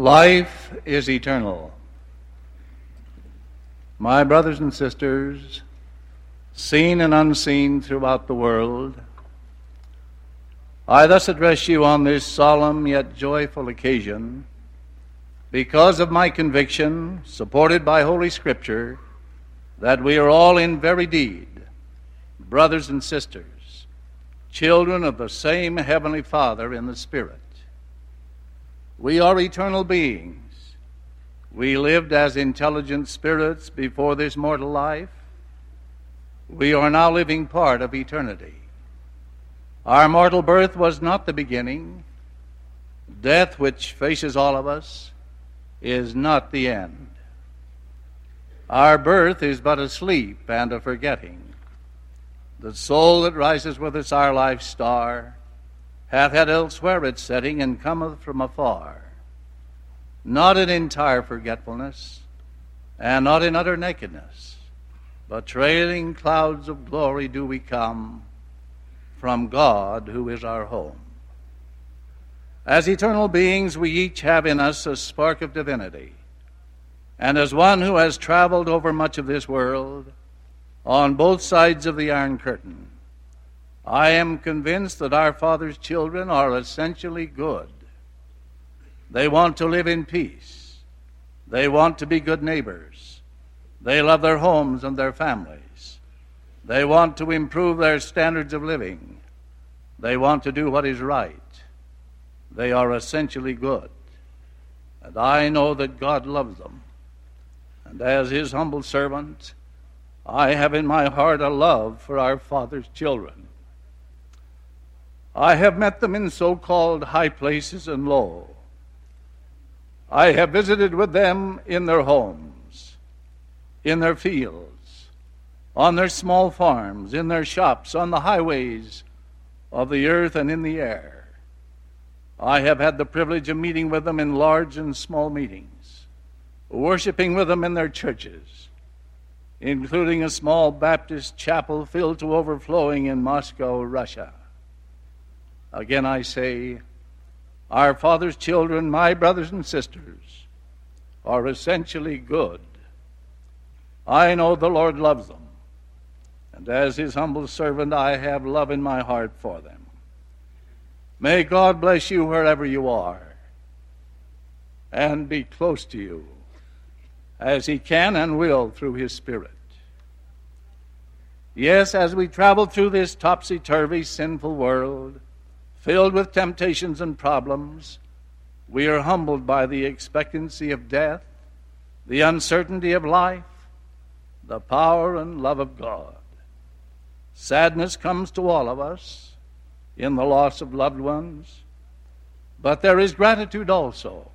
Life is eternal. My brothers and sisters, seen and unseen throughout the world, I thus address you on this solemn yet joyful occasion because of my conviction, supported by Holy Scripture, that we are all in very deed brothers and sisters, children of the same Heavenly Father in the Spirit. We are eternal beings. We lived as intelligent spirits before this mortal life. We are now living part of eternity. Our mortal birth was not the beginning. Death, which faces all of us, is not the end. Our birth is but a sleep and a forgetting. The soul that rises with us, our life star, hath had elsewhere its setting and cometh from afar. Not in entire forgetfulness, and not in utter nakedness, but trailing clouds of glory do we come from God who is our home. As eternal beings, we each have in us a spark of divinity. And as one who has traveled over much of this world, on both sides of the Iron Curtain, I am convinced that our Father's children are essentially good. They want to live in peace. They want to be good neighbors. They love their homes and their families. They want to improve their standards of living. They want to do what is right. They are essentially good. And I know that God loves them. And as His humble servant, I have in my heart a love for our Father's children. I have met them in so called high places and low. I have visited with them in their homes, in their fields, on their small farms, in their shops, on the highways of the earth and in the air. I have had the privilege of meeting with them in large and small meetings, worshiping with them in their churches, including a small Baptist chapel filled to overflowing in Moscow, Russia. Again, I say, our Father's children, my brothers and sisters, are essentially good. I know the Lord loves them, and as His humble servant, I have love in my heart for them. May God bless you wherever you are and be close to you as He can and will through His Spirit. Yes, as we travel through this topsy turvy, sinful world, filled with temptations and problems, we are humbled by the expectancy of death, the uncertainty of life, the power and love of God. Sadness comes to all of us in the loss of loved ones, but there is gratitude also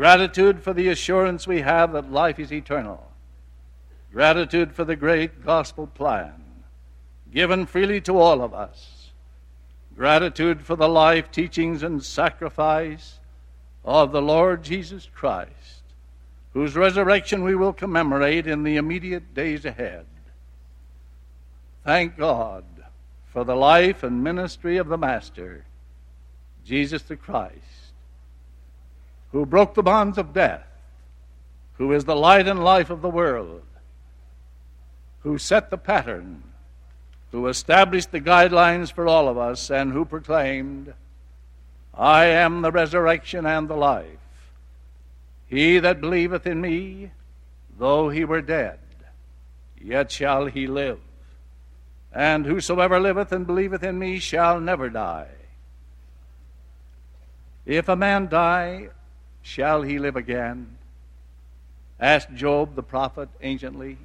Gratitude for the assurance we have that life is eternal. Gratitude for the great gospel plan given freely to all of us. Gratitude for the life, teachings, and sacrifice of the Lord Jesus Christ, whose resurrection we will commemorate in the immediate days ahead. Thank God for the life and ministry of the Master, Jesus the Christ who broke the bonds of death, who is the light and life of the world, who set the pattern, who established the guidelines for all of us, and who proclaimed, I am the resurrection and the life. He that believeth in me, though he were dead, yet shall he live. And whosoever liveth and believeth in me shall never die. If a man die, Shall he live again? asked Job the prophet anciently.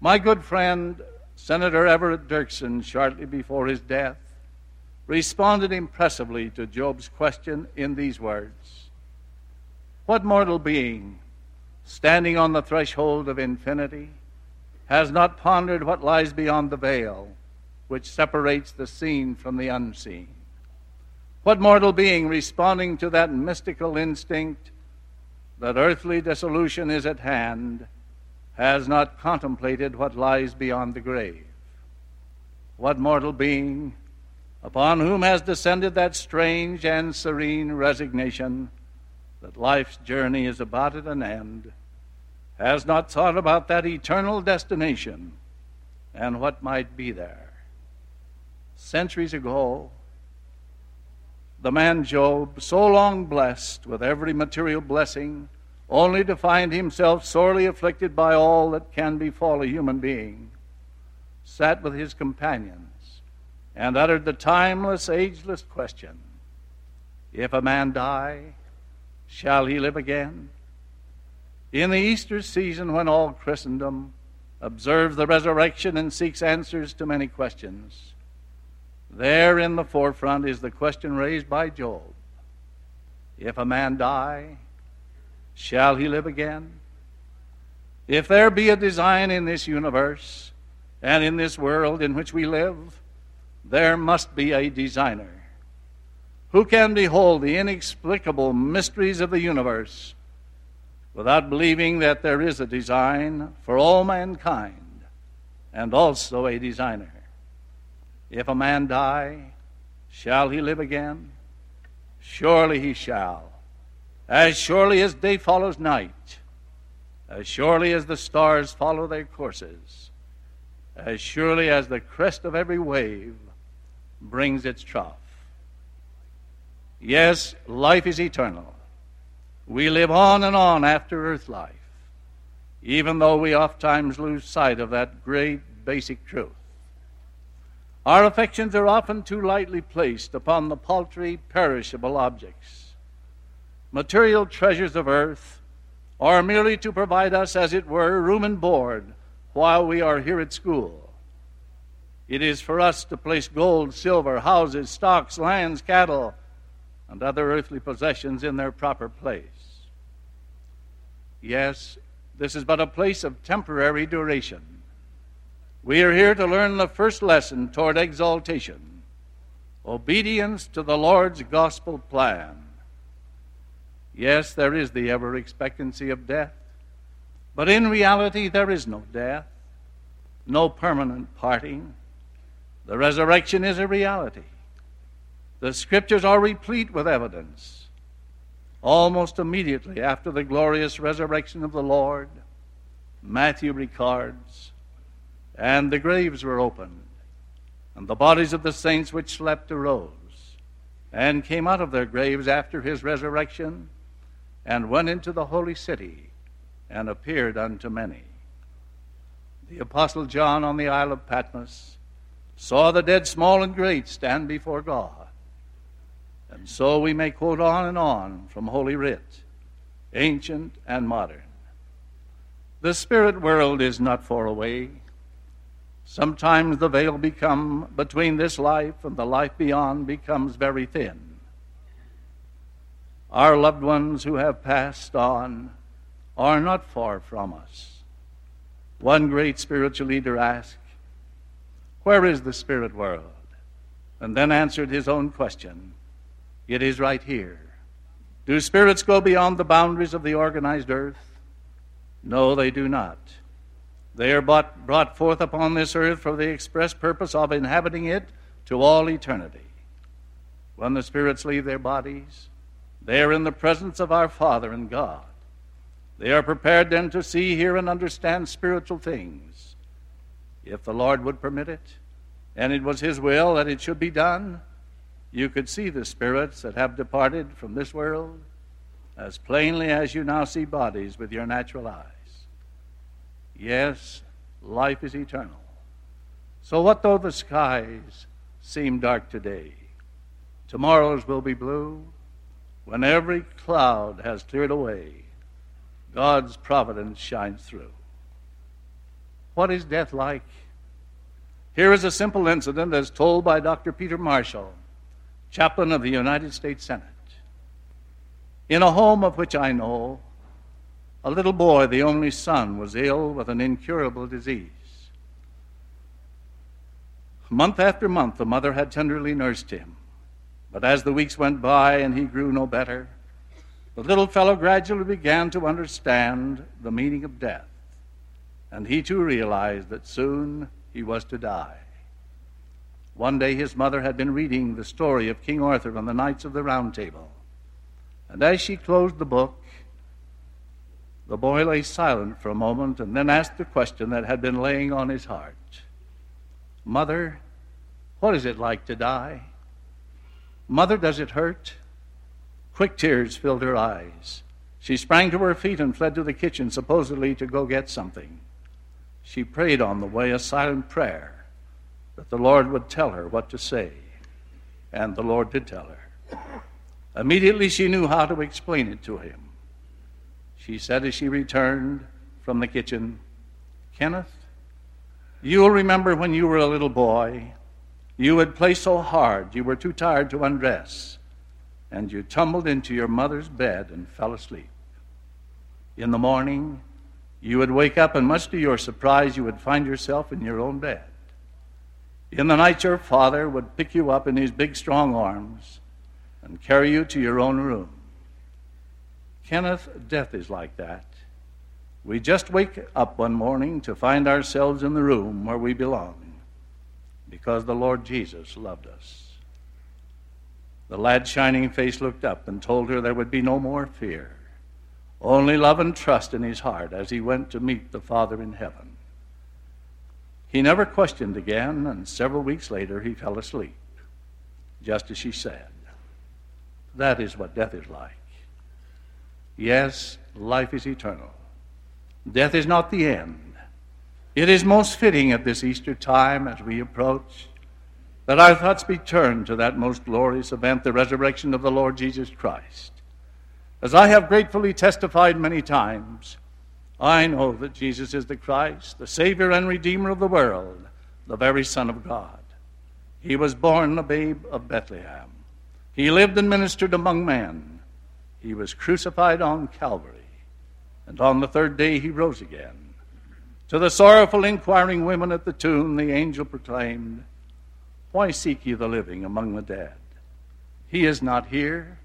My good friend, Senator Everett Dirksen, shortly before his death, responded impressively to Job's question in these words What mortal being, standing on the threshold of infinity, has not pondered what lies beyond the veil which separates the seen from the unseen? What mortal being responding to that mystical instinct that earthly dissolution is at hand has not contemplated what lies beyond the grave? What mortal being, upon whom has descended that strange and serene resignation, that life's journey is about at an end, has not thought about that eternal destination and what might be there. Centuries ago, the man Job, so long blessed with every material blessing, only to find himself sorely afflicted by all that can befall a human being, sat with his companions and uttered the timeless, ageless question If a man die, shall he live again? In the Easter season, when all Christendom observes the resurrection and seeks answers to many questions, there in the forefront is the question raised by Job If a man die, shall he live again? If there be a design in this universe and in this world in which we live, there must be a designer. Who can behold the inexplicable mysteries of the universe without believing that there is a design for all mankind and also a designer? If a man die, shall he live again? Surely he shall. As surely as day follows night, as surely as the stars follow their courses, as surely as the crest of every wave brings its trough. Yes, life is eternal. We live on and on after earth life, even though we oft times lose sight of that great basic truth. Our affections are often too lightly placed upon the paltry, perishable objects. Material treasures of earth are merely to provide us, as it were, room and board while we are here at school. It is for us to place gold, silver, houses, stocks, lands, cattle, and other earthly possessions in their proper place. Yes, this is but a place of temporary duration. We are here to learn the first lesson toward exaltation obedience to the Lord's gospel plan. Yes, there is the ever expectancy of death, but in reality, there is no death, no permanent parting. The resurrection is a reality. The scriptures are replete with evidence. Almost immediately after the glorious resurrection of the Lord, Matthew records and the graves were opened, and the bodies of the saints which slept arose, and came out of their graves after his resurrection, and went into the holy city, and appeared unto many. The Apostle John on the Isle of Patmos saw the dead, small and great, stand before God. And so we may quote on and on from Holy Writ, ancient and modern. The spirit world is not far away. Sometimes the veil become between this life and the life beyond becomes very thin. Our loved ones who have passed on are not far from us. One great spiritual leader asked, Where is the spirit world? And then answered his own question It is right here. Do spirits go beyond the boundaries of the organized earth? No, they do not. They are brought, brought forth upon this earth for the express purpose of inhabiting it to all eternity. When the spirits leave their bodies, they are in the presence of our Father and God. They are prepared then to see, hear, and understand spiritual things. If the Lord would permit it, and it was His will that it should be done, you could see the spirits that have departed from this world as plainly as you now see bodies with your natural eyes. Yes, life is eternal. So, what though the skies seem dark today? Tomorrow's will be blue. When every cloud has cleared away, God's providence shines through. What is death like? Here is a simple incident as told by Dr. Peter Marshall, chaplain of the United States Senate. In a home of which I know, a little boy, the only son, was ill with an incurable disease. Month after month, the mother had tenderly nursed him. But as the weeks went by and he grew no better, the little fellow gradually began to understand the meaning of death. And he too realized that soon he was to die. One day his mother had been reading the story of King Arthur and the Knights of the Round Table. And as she closed the book, the boy lay silent for a moment and then asked the question that had been laying on his heart Mother, what is it like to die? Mother, does it hurt? Quick tears filled her eyes. She sprang to her feet and fled to the kitchen, supposedly to go get something. She prayed on the way a silent prayer that the Lord would tell her what to say. And the Lord did tell her. Immediately she knew how to explain it to him. She said as she returned from the kitchen, Kenneth, you'll remember when you were a little boy, you would play so hard you were too tired to undress, and you tumbled into your mother's bed and fell asleep. In the morning, you would wake up, and much to your surprise, you would find yourself in your own bed. In the night, your father would pick you up in his big, strong arms and carry you to your own room. Kenneth, death is like that. We just wake up one morning to find ourselves in the room where we belong because the Lord Jesus loved us. The lad's shining face looked up and told her there would be no more fear, only love and trust in his heart as he went to meet the Father in heaven. He never questioned again, and several weeks later he fell asleep, just as she said. That is what death is like. Yes, life is eternal. Death is not the end. It is most fitting at this Easter time as we approach that our thoughts be turned to that most glorious event, the resurrection of the Lord Jesus Christ. As I have gratefully testified many times, I know that Jesus is the Christ, the Savior and Redeemer of the world, the very Son of God. He was born a babe of Bethlehem. He lived and ministered among men. He was crucified on Calvary. And on the third day he rose again. To the sorrowful inquiring women at the tomb, the angel proclaimed, Why seek ye the living among the dead? He is not here,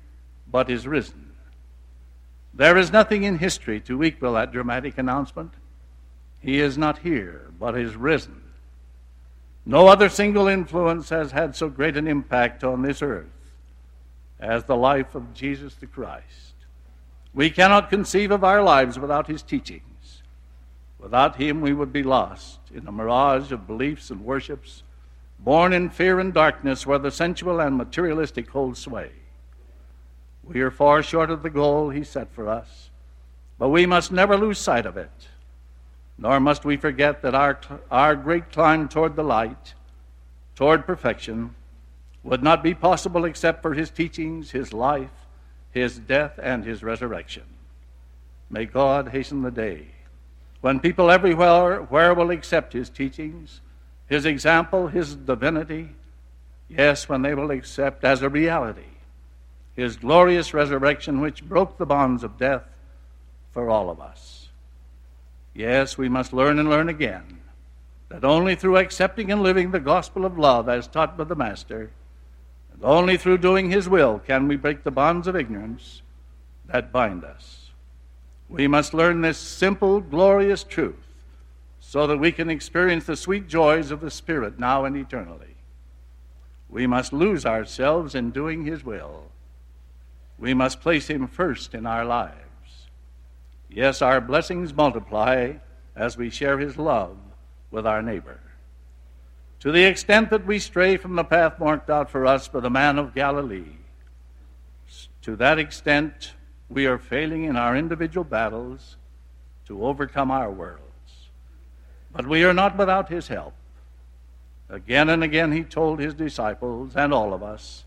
but is risen. There is nothing in history to equal that dramatic announcement. He is not here, but is risen. No other single influence has had so great an impact on this earth as the life of Jesus the Christ. We cannot conceive of our lives without his teachings. Without him, we would be lost in a mirage of beliefs and worships, born in fear and darkness where the sensual and materialistic hold sway. We are far short of the goal he set for us, but we must never lose sight of it. Nor must we forget that our, our great climb toward the light, toward perfection, would not be possible except for his teachings, his life, his death, and his resurrection. May God hasten the day when people everywhere where will accept his teachings, his example, his divinity. Yes, when they will accept as a reality his glorious resurrection, which broke the bonds of death for all of us. Yes, we must learn and learn again that only through accepting and living the gospel of love as taught by the Master, and only through doing his will can we break the bonds of ignorance that bind us. We must learn this simple, glorious truth so that we can experience the sweet joys of the Spirit now and eternally. We must lose ourselves in doing his will we must place Him first in our lives. Yes, our blessings multiply as we share His love with our neighbor. To the extent that we stray from the path marked out for us by the man of Galilee, to that extent we are failing in our individual battles to overcome our worlds. But we are not without His help. Again and again He told His disciples and all of us,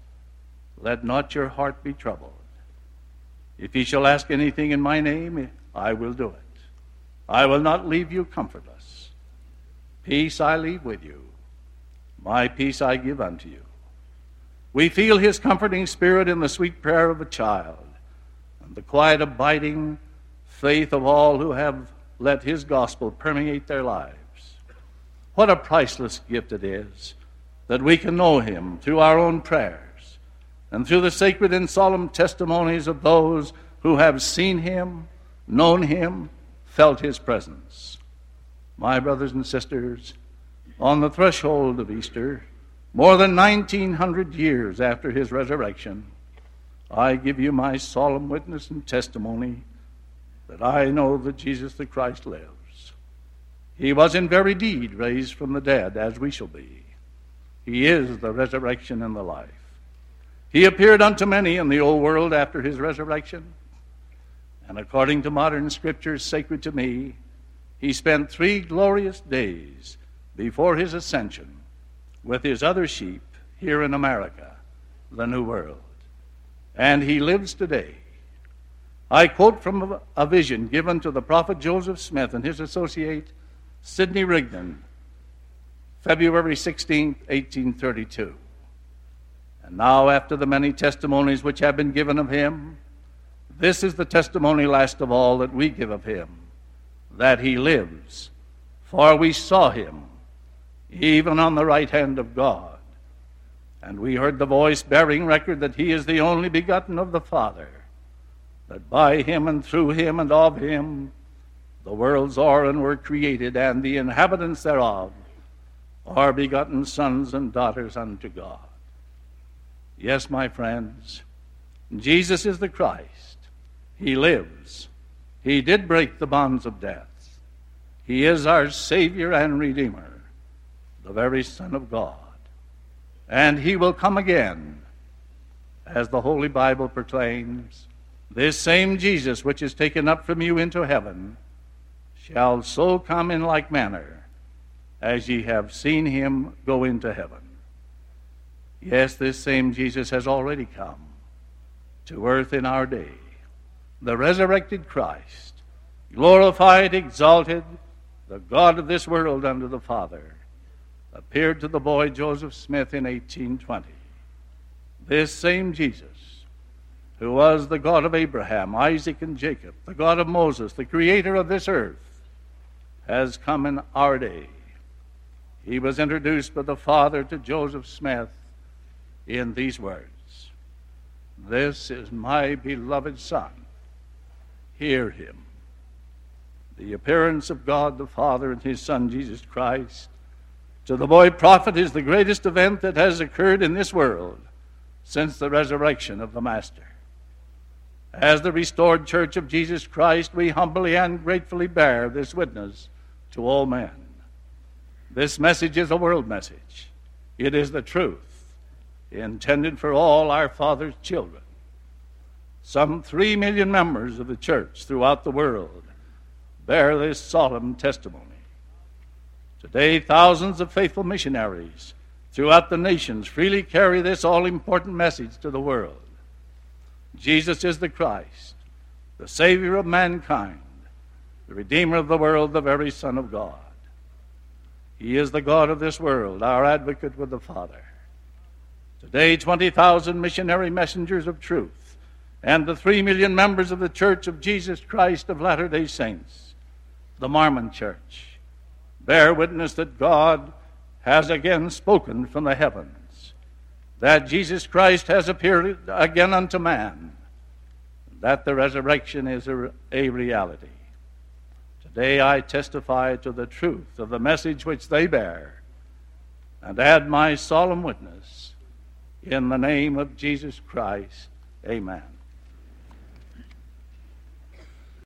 Let not your heart be troubled. If ye shall ask anything in my name, I will do it. I will not leave you comfortless. Peace I leave with you. My peace I give unto you. We feel his comforting spirit in the sweet prayer of a child and the quiet abiding faith of all who have let his gospel permeate their lives. What a priceless gift it is that we can know him through our own prayers and through the sacred and solemn testimonies of those who have seen him, known him, felt his presence. My brothers and sisters, on the threshold of Easter, more than 1900 years after his resurrection, I give you my solemn witness and testimony that I know that Jesus the Christ lives. He was in very deed raised from the dead, as we shall be. He is the resurrection and the life. He appeared unto many in the old world after his resurrection. And according to modern scriptures sacred to me, he spent three glorious days before his ascension with his other sheep here in America, the New World. And he lives today. I quote from a vision given to the prophet Joseph Smith and his associate Sidney Rigdon, February 16, 1832. And now, after the many testimonies which have been given of him, this is the testimony last of all that we give of him that he lives. For we saw him, even on the right hand of God. And we heard the voice bearing record that he is the only begotten of the Father, that by him and through him and of him the worlds are and were created, and the inhabitants thereof are begotten sons and daughters unto God. Yes, my friends, Jesus is the Christ. He lives. He did break the bonds of death. He is our Savior and Redeemer, the very Son of God. And He will come again, as the Holy Bible proclaims. This same Jesus, which is taken up from you into heaven, shall so come in like manner as ye have seen him go into heaven. Yes, this same Jesus has already come to earth in our day the resurrected Christ, glorified, exalted, the God of this world under the Father, appeared to the boy Joseph Smith in 1820. This same Jesus, who was the God of Abraham, Isaac, and Jacob, the God of Moses, the creator of this earth, has come in our day. He was introduced by the Father to Joseph Smith in these words This is my beloved Son hear him. The appearance of God the Father and his Son Jesus Christ to the boy prophet is the greatest event that has occurred in this world since the resurrection of the Master. As the restored church of Jesus Christ, we humbly and gratefully bear this witness to all men. This message is a world message. It is the truth intended for all our Father's children. Some three million members of the church throughout the world bear this solemn testimony. Today, thousands of faithful missionaries throughout the nations freely carry this all important message to the world. Jesus is the Christ, the Savior of mankind, the Redeemer of the world, the very Son of God. He is the God of this world, our advocate with the Father. Today, 20,000 missionary messengers of truth and the three million members of the Church of Jesus Christ of Latter day Saints, the Mormon Church, bear witness that God has again spoken from the heavens, that Jesus Christ has appeared again unto man, that the resurrection is a, a reality. Today I testify to the truth of the message which they bear and add my solemn witness in the name of Jesus Christ. Amen.